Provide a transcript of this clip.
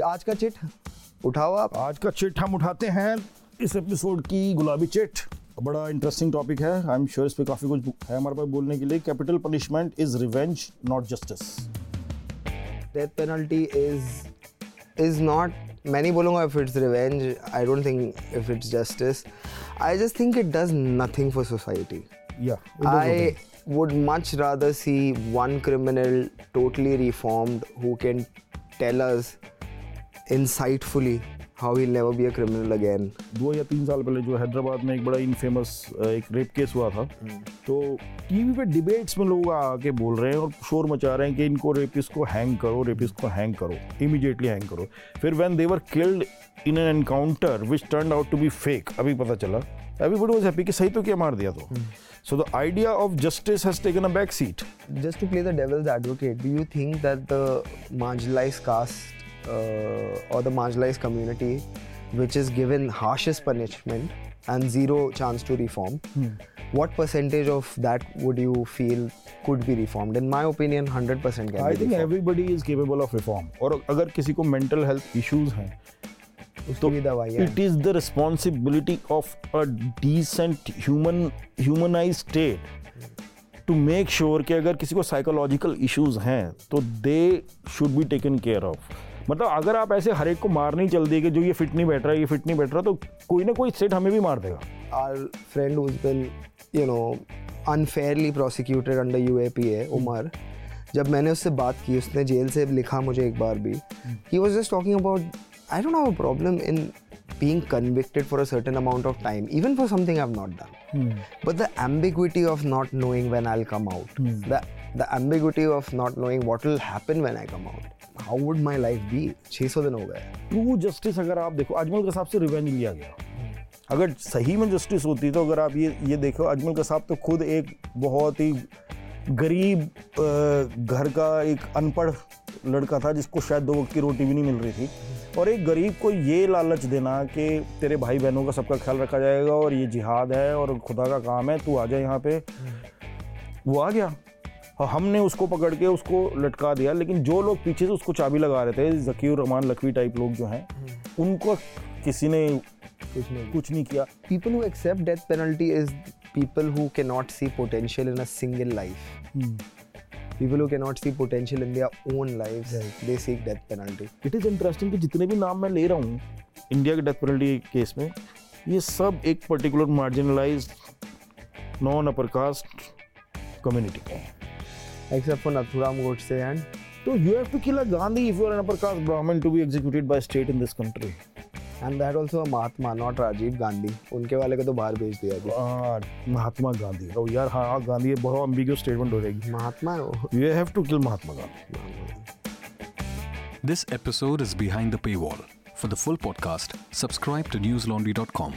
आज का चिट उठाओ आप। आज का चिट हम उठाते हैं इस एपिसोड की गुलाबी चिट। बड़ा इंटरेस्टिंग टॉपिक है। आई एम श्योर इस पर काफ़ी कुछ है हमारे पास बोलने के लिए। Capital punishment is revenge not justice death penalty is is not मैं नहीं बोलूँगा if it's revenge I don't think if it's justice I just think it does nothing for society या I would much rather see one criminal totally reformed who can tell us insightfully how he'll never be a criminal again. दो या तीन साल पहले जो हैदराबाद में एक बड़ा इनफेमस एक रेप केस हुआ था। तो टीवी पे डिबेट्स में लोग आके बोल रहे हैं और शोर मचा रहे हैं कि इनको रेपिस्ट को हैंग करो रेपिस्ट को हैंग करो इमीडिएटली हैंग करो। फिर when they were killed in an encounter which turn out to be fake अभी पता चला। एवरीबॉडी वाज हैप्पी कि सही तो क्या मार दिया तो। So the idea of justice has taken a back seat just to play the devil's advocate, do you think that the marginalized caste or the marginalized community, which is given harshest punishment and zero chance to reform, hmm. what percentage of that would you feel could be reformed? In my opinion, 100% can I be think reformed. Everybody is capable of reform और अगर किसी को mental health issues हैं उसकी भी दवाई है it is the responsibility of a decent human humanized state to make sure कि अगर किसी को साइकोलॉजिकल इश्यूज़ हैं तो they should be taken care of मतलब अगर आप ऐसे हर एक को मार नहीं चल दिए जो ये फिट नहीं बैठ रहा ये फिट नहीं बैठ रहा तो कोई ना कोई सेट हमें भी मार देगा। Our friend been you know unfairly prosecuted under U A P A Umar जब मैंने उससे बात की उसने जेल से लिखा मुझे एक बार भी he was just talking about I don't have a problem in being convicted for a certain amount of time even for something I have not done but the ambiguity of not knowing when I come out the ambiguity of not knowing what will happen when I come out How would my life be? 600 दिन हो गए। True justice अगर आप देखो, अजमल कसाब से revenge लिया गया। अगर सही में जस्टिस होती तो अगर आप ये ये देखो, अजमल कसाब तो खुद एक बहुत ही गरीब घर का एक अनपढ़ लड़का था, जिसको शायद दो वक्त की रोटी भी नहीं मिल रही थी। और एक गरीब को ये लालच देना कि तेरे भाई बहनों का सबका ख्याल रखा जाएगा और ये जिहाद है और खुदा का काम है, तू आ जा यहाँ पे। वो आ गया। और हमने उसको पकड़ के उसको लटका दिया लेकिन जो लोग पीछे से उसको चाबी लगा रहे थे जकीर रहमान लखवी टाइप लोग जो हैं उनको किसी ने कुछ नहीं कुछ नहीं किया। People who accept death penalty is people who cannot see potential in a single life. People who cannot see potential in their own lives, they seek death penalty. It is interesting कि जितने भी नाम मैं ले रहा हूँ India के death penalty case में ये सब एक particular marginalise non upper caste community का है Except for Nathuram Godse and तो you have to kill a Gandhi if you are an upper caste Brahmin to be executed by state in this country and that also a Mahatma, not Rajiv Gandhi. उनके वाले को तो बाहर भेज दिया अभी महात्मा गांधी ओ यार हाँ हाँ, गांधी ये बहुत अम्बिगुअस स्टेटमेंट हो जाएगी महात्मा है you have to kill Mahatma Gandhi This episode is behind the paywall. For the full podcast, subscribe to newslaundry.com.